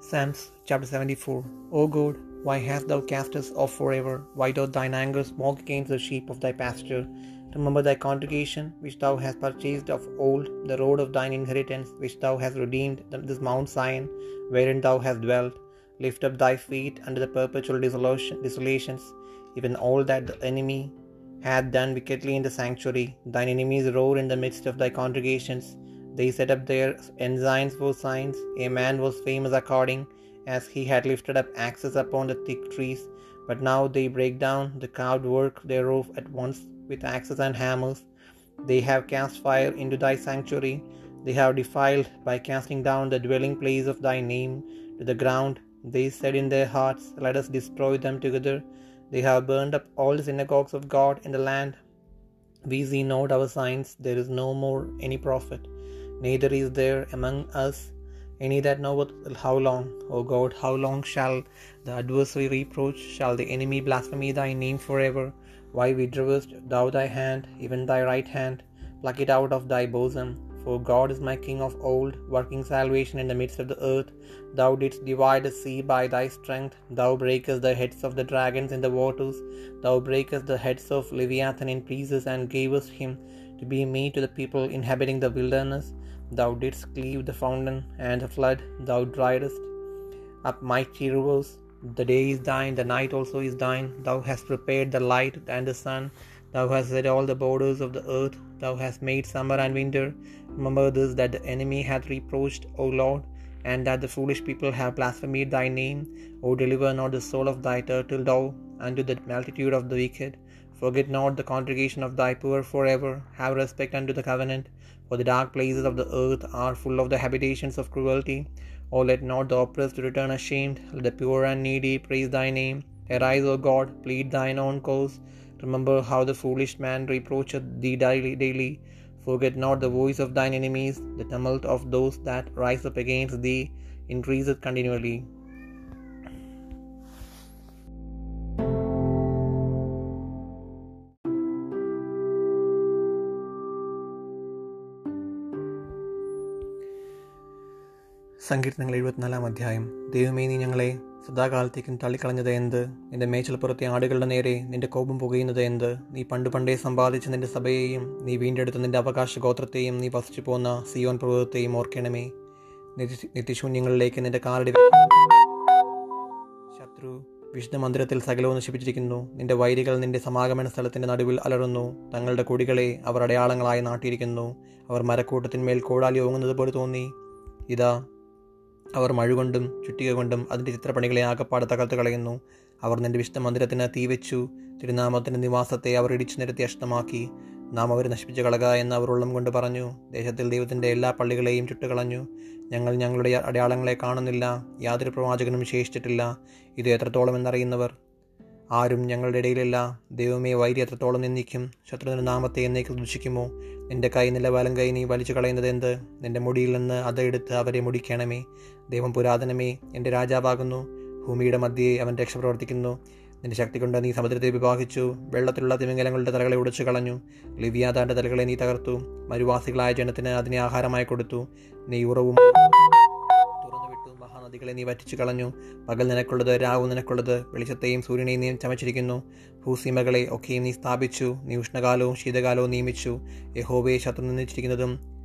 Psalms chapter 74 O God, why hast thou cast us off forever? Why doth thine anger smoke against the sheep of thy pasture? Remember thy congregation, which thou hast purchased of old, the road of thine inheritance, which thou hast redeemed, this Mount Zion, wherein thou hast dwelt. Lift up thy feet under the perpetual desolations, even all that the enemy hath done wickedly in the sanctuary. Thine enemies roar in the midst of thy congregations. They set up their ensigns for signs. A man was famous according as he had lifted up axes upon the thick trees. But now they break down the carved work thereof at once with axes and hammers. They have cast fire into thy sanctuary. They have defiled by casting down the dwelling place of thy name to the ground. They said in their hearts, Let us destroy them together. They have burned up all the synagogues of God in the land. We see not our signs, there is no more any prophet, neither is there among us any that knoweth how long, O God, how long shall the adversary reproach, shall the enemy blaspheme thy name forever? Why withdrawest thou thy hand, even thy right hand? Pluck it out of thy bosom. For God is my King of old, working salvation in the midst of the earth. Thou didst divide the sea by thy strength. Thou breakest the heads of the dragons in the waters. Thou breakest the heads of Leviathan in pieces, and gavest him to be meat to the people inhabiting the wilderness. Thou didst cleave the fountain and the flood. Thou driedest up mighty rivers. The day is thine, the night also is thine. Thou hast prepared the light and the sun. Thou hast set all the borders of the earth. Thou hast made summer and winter. Remember this that the enemy hath reproached, O Lord, and that the foolish people have blasphemed thy name. O deliver not the soul of thy turtle dove unto the multitude of the wicked. Forget not the congregation of thy poor forever. Have respect unto the covenant. For the dark places of the earth are full of the habitations of cruelty. O let not the oppressed return ashamed. Let the poor and needy praise thy name. Arise, O God, plead thine own cause. Remember how the foolish man reproacheth thee daily. daily. Forget not the voice of thine enemies. The tumult of those that rise up against thee increaseth continually. സങ്കീർത്തനങ്ങൾ എഴുപത്തിനാലാം അധ്യായം. ദൈവമേ നീ ഞങ്ങളെ സദാകാലത്തേക്കും തള്ളിക്കളഞ്ഞത് എന്ത്? നിന്റെ മേച്ചൽപ്പുറത്തെ ആടുകളുടെ നേരെ നിന്റെ കോപം പുകയുന്നത് എന്ത്? നീ പണ്ട് പണ്ടേ സമ്പാദിച്ച നിന്റെ സഭയെയും നീ വീണ്ടെടുത്ത നിന്റെ അവകാശ ഗോത്രത്തെയും നീ വസിച്ചു പോന്ന സിയോൻ പർവതത്തെയും ഓർക്കണമേ. നിത്യശൂന്യങ്ങളിലേക്ക് നിന്റെ കാലടി ശത്രു വിഷ്ണു മന്ദിരത്തിൽ സകലവും നശിപ്പിച്ചിരിക്കുന്നു. നിന്റെ വൈരികൾ നിന്റെ സമാഗമന സ്ഥലത്തിന്റെ നടുവിൽ അലറുന്നു. തങ്ങളുടെ കൊടികളെ അവർ അടയാളങ്ങളായി നാട്ടിയിരിക്കുന്നു. അവർ മരക്കൂട്ടത്തിന്മേൽ കോടാലി ഓങ്ങുന്നത് പോലെ തോന്നി. ഇതാ അവർ മഴുകൊണ്ടും ചുറ്റിക കൊണ്ടും അതിന്റെ ചിത്രപ്പണികളെ ആകപ്പാട് തകർത്ത് കളയുന്നു. അവർ നിന്റെ വിശുദ്ധ മന്ദിരത്തിന് തീവെച്ചു. തിരുനാമത്തിന്റെ നിവാസത്തെ അവർ ഇടിച്ചു നിരത്തി അഷ്ടമാക്കി നാം അവരെ നശിപ്പിച്ചു കളക എന്ന് അവർ ഉള്ളം കൊണ്ട് പറഞ്ഞു. ദേശത്തിൽ ദൈവത്തിന്റെ എല്ലാ പള്ളികളെയും ചുട്ടുകളഞ്ഞു. ഞങ്ങൾ ഞങ്ങളുടെ അടയാളങ്ങളെ കാണുന്നില്ല. യാതൊരു പ്രവാചകനും ശേഷിച്ചിട്ടില്ല ഇത് എത്രത്തോളം എന്നറിയുന്നവർ? ആരും ഞങ്ങളുടെ ഇടയിലല്ല. ദൈവമേ വൈരി എത്രത്തോളം നിന്ദിക്കും? ശത്രുവിന്റെ നാമത്തെ എന്നേക്ക് ദുഷിക്കുമോ? നിന്റെ കൈ നില വലം കൈ നീ വലിച്ചു കളയുന്നത് എന്ത്? നിന്റെ മുടിയിൽ നിന്ന് അതെടുത്ത് അവരെ മുടിക്കണമേ. ദൈവം പുരാതനമേ എന്റെ രാജാവാകുന്നു. ഭൂമിയുടെ മധ്യേ അവൻ രക്ഷ പ്രവർത്തിക്കുന്നു. നിന്റെ ശക്തി കൊണ്ട് നീ സമുദ്രത്തെ വിവാഹിച്ചു. വെള്ളത്തിലുള്ള തിമിംഗലങ്ങളുടെ തലകളെ ഉടച്ചു കളഞ്ഞു. ലിവിയാതാന്റെ തലകളെ നീ തകർത്തു. മരുവാസികളായ ജനത്തിന് അതിനെ ആഹാരമായി കൊടുത്തു. നീ ഉറവും മഹാനദികളെ നീ വറ്റിച്ചു കളഞ്ഞു. പകൽ നിനക്കുള്ളത് രാവു നിനക്കുള്ളത്. വെളിച്ചത്തെയും സൂര്യനെയും നീ ചമച്ചിരിക്കുന്നു. ഭൂസീമകളെ ഒക്കെയും നീ സ്ഥാപിച്ചു. നീ ഉഷ്ണകാലവും ശീതകാലവും നിയമിച്ചു. യഹോവയെ ശത്രു നിന്നിച്ചിരിക്കുന്നതും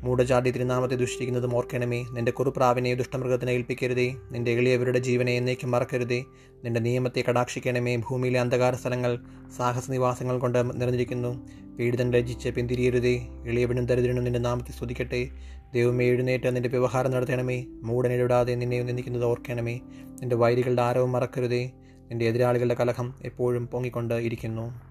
മൂടചാടി തിരുനാമത്തെ ദുഷിക്കുന്നതും ഓർക്കണമേ. നിന്റെ കുറുപ്രാവിനെ ദുഷ്ടമൃഗത്തിനെ ഏൽപ്പിക്കരുതേ. നിന്റെ എളിയവരുടെ ജീവനെ എന്നേക്കും മറക്കരുതേ. നിന്റെ നിയമത്തെ കടാക്ഷിക്കണമേ. ഭൂമിയിലെ അന്ധകാര സ്ഥലങ്ങൾ സാഹസ നിവാസങ്ങൾ കൊണ്ട് നിറഞ്ഞിരിക്കുന്നു. പീഡിതൻ രചിച്ച് പിന്തിരിയരുതേ. എളിയവനും ദരിദ്രനും നിന്റെ നാമത്തെ സ്തുതിക്കട്ടെ. ദൈവമേ എഴുന്നേറ്റ് നിന്റെ വ്യവഹാരം നടത്തണമേ. മൂടനിടാതെ നിന്നെ നിന്ദിക്കുന്നത് ഓർക്കണമേ. നിന്റെ വൈരികളുടെ ആരവും മറക്കരുതേ. നിന്റെ എതിരാളികളുടെ കലഹം എപ്പോഴും പൊങ്ങിക്കൊണ്ട് ഇരിക്കുന്നു.